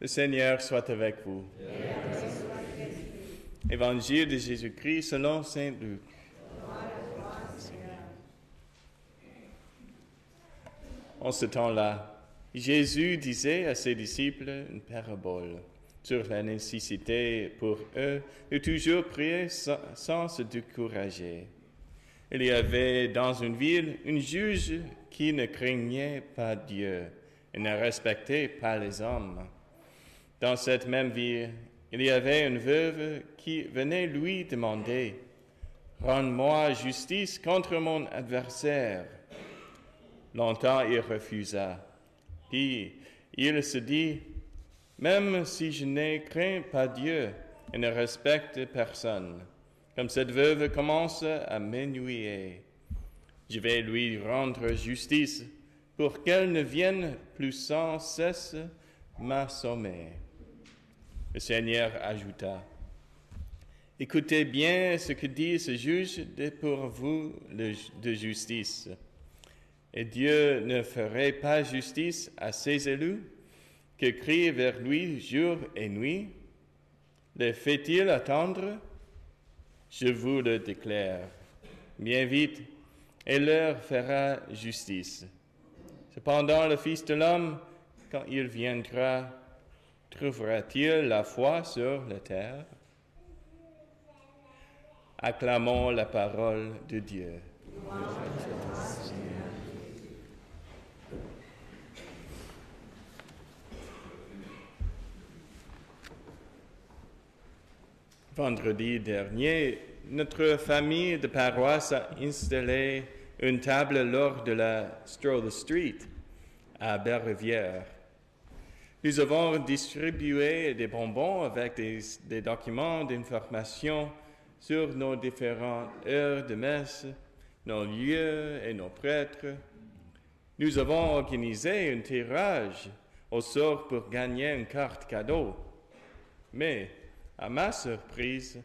Le Seigneur soit avec vous. Évangile de Jésus-Christ selon Saint Luc. En ce temps-là, Jésus disait à ses disciples une parabole sur la nécessité pour eux de toujours prier sans, sans se décourager. Il y avait dans une ville une juge qui ne craignait pas Dieu et ne respectait pas les hommes. Dans cette même ville, il y avait une veuve qui venait lui demander, Rends-moi justice contre mon adversaire. Longtemps il refusa. Puis il se dit, Même si je ne crains pas Dieu et ne respecte personne, comme cette veuve commence à m'ennuyer, je vais lui rendre justice pour qu'elle ne vienne plus sans cesse m'assommer. Le Seigneur ajouta, Écoutez bien ce que dit ce juge pour vous de justice. Et Dieu ne ferait pas justice à ses élus qui crient vers lui jour et nuit Les fait-il attendre? Je vous le déclare. Bien vite, et leur fera justice. Cependant, le Fils de l'homme, quand il viendra, trouvera-t-il la foi sur la terre? Acclamons la parole de Dieu. Vendredi dernier, notre famille de paroisse a installé une table lors de la Stroll Street à Belle-Rivière. Nous avons distribué des bonbons avec des, documents d'information sur nos différentes heures de messe, nos lieux et nos prêtres. Nous avons organisé un tirage au sort pour gagner une carte cadeau. Mais, à ma surprise,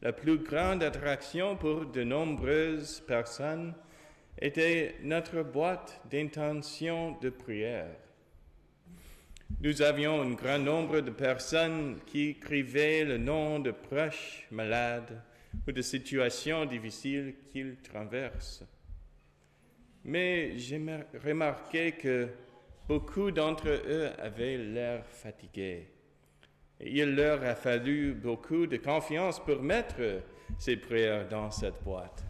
la plus grande attraction pour de nombreuses personnes était notre boîte d'intention de prière. Nous avions un grand nombre de personnes qui écrivaient le nom de proches malades ou de situations difficiles qu'ils traversent. Mais j'ai remarqué que beaucoup d'entre eux avaient l'air fatigués. Et il leur a fallu beaucoup de confiance pour mettre ces prières dans cette boîte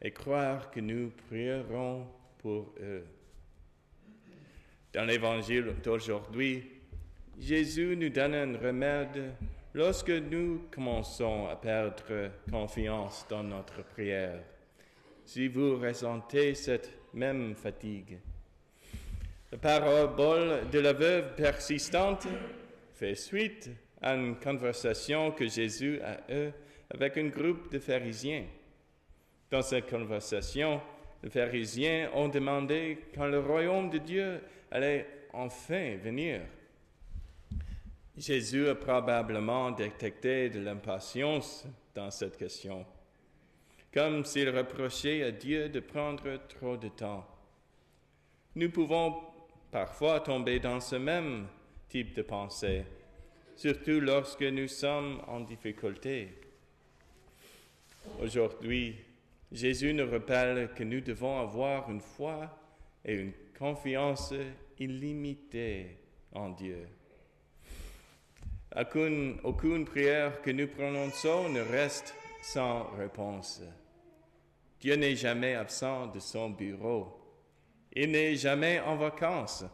et croire que nous prierons pour eux. Dans l'évangile d'aujourd'hui, Jésus nous donne un remède lorsque nous commençons à perdre confiance dans notre prière. Si vous ressentez cette même fatigue, la parabole de la veuve persistante fait suite à une conversation que Jésus a eue avec un groupe de pharisiens. Dans cette conversation, les pharisiens ont demandé quand le royaume de Dieu allait enfin venir. Jésus a probablement détecté de l'impatience dans cette question, comme s'il reprochait à Dieu de prendre trop de temps. Nous pouvons parfois tomber dans ce même type de pensée, surtout lorsque nous sommes en difficulté. Aujourd'hui, Jésus nous rappelle que nous devons avoir une foi et une confiance illimitée en Dieu. Aucune, aucune prière que nous prononçons ne reste sans réponse. Dieu n'est jamais absent de son bureau. Il n'est jamais en vacances.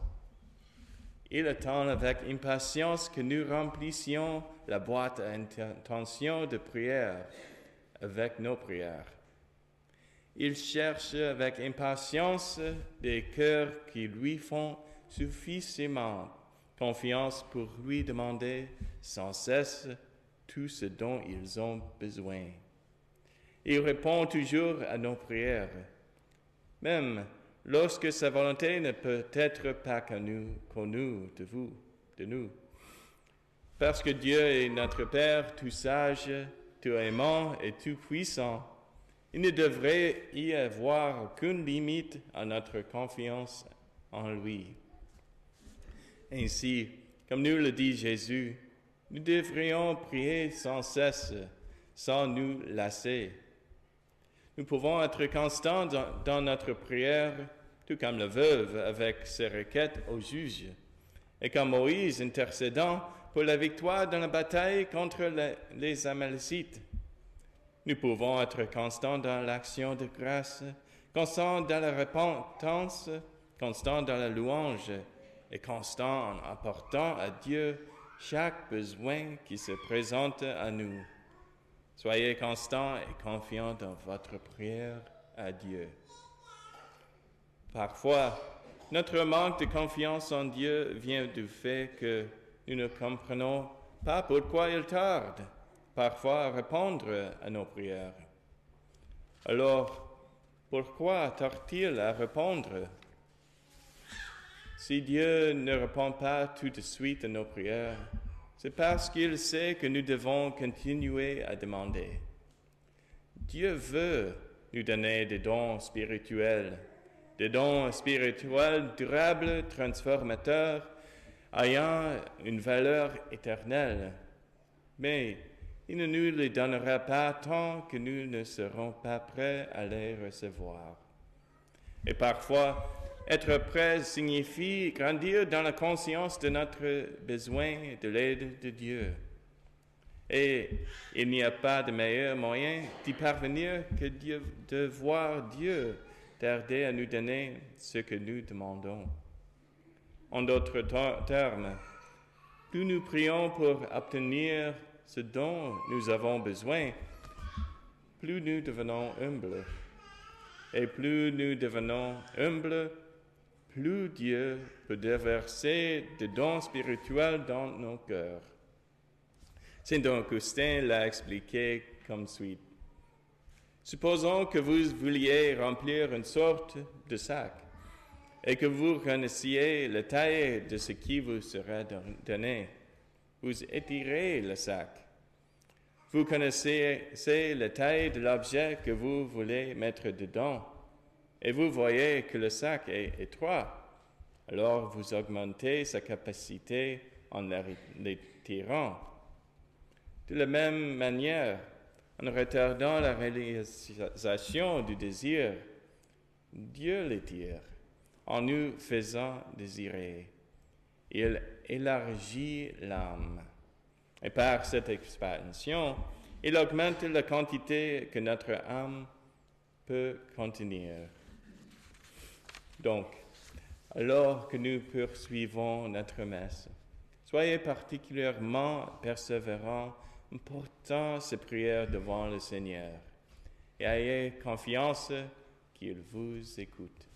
Il attend avec impatience que nous remplissions la boîte à intention de prière avec nos prières. Il cherche avec impatience des cœurs qui lui font suffisamment confiance pour lui demander sans cesse tout ce dont ils ont besoin. Il répond toujours à nos prières, même lorsque sa volonté ne peut être pas connue, connue de vous, de nous. Parce que Dieu est notre Père tout sage, tout aimant et tout puissant, il ne devrait y avoir aucune limite à notre confiance en lui. Ainsi, Comme nous le dit Jésus, nous devrions prier sans cesse, sans nous lasser. Nous pouvons être constants dans, notre prière, tout comme le veuve avec ses requêtes au juge, et comme Moïse intercédant pour la victoire dans la bataille contre les Amalécites. Nous pouvons être constants dans l'action de grâce, constants dans la repentance, constants dans la louange et constants en apportant à Dieu chaque besoin qui se présente à nous. Soyez constants et confiants dans votre prière à Dieu. Parfois, notre manque de confiance en Dieu vient du fait que nous ne comprenons pas pourquoi il tarde parfois répondre à nos prières. Alors, pourquoi tarde-t-il à répondre? Si Dieu ne répond pas tout de suite à nos prières, c'est parce qu'il sait que nous devons continuer à demander. Dieu veut nous donner des dons spirituels, des dons spirituels durables, transformateurs, ayant une valeur éternelle. Mais il ne nous les donnera pas tant que nous ne serons pas prêts à les recevoir. Et parfois, être prêt signifie grandir dans la conscience de notre besoin de l'aide de Dieu. Et il n'y a pas de meilleur moyen d'y parvenir que de voir Dieu tarder à nous donner ce que nous demandons. En d'autres termes, plus nous prions pour obtenir ce dont nous avons besoin, plus nous devenons humbles. Et plus nous devenons humbles, plus Dieu peut déverser des dons spirituels dans nos cœurs. Saint Augustin l'a expliqué comme suit. Supposons que vous vouliez remplir une sorte de sac et que vous connaissiez la taille de ce qui vous sera donné. Vous étirez le sac. Vous connaissez la taille de l'objet que vous voulez mettre dedans et vous voyez que le sac est étroit, alors vous augmentez sa capacité en l'étirant. De la même manière, en retardant la réalisation du désir, Dieu l'étire en nous faisant désirer. Il élargit l'âme. Et par cette expansion, il augmente la quantité que notre âme peut contenir. Donc, alors que nous poursuivons notre messe, soyez particulièrement persévérants en portant ces prières devant le Seigneur et ayez confiance qu'il vous écoute.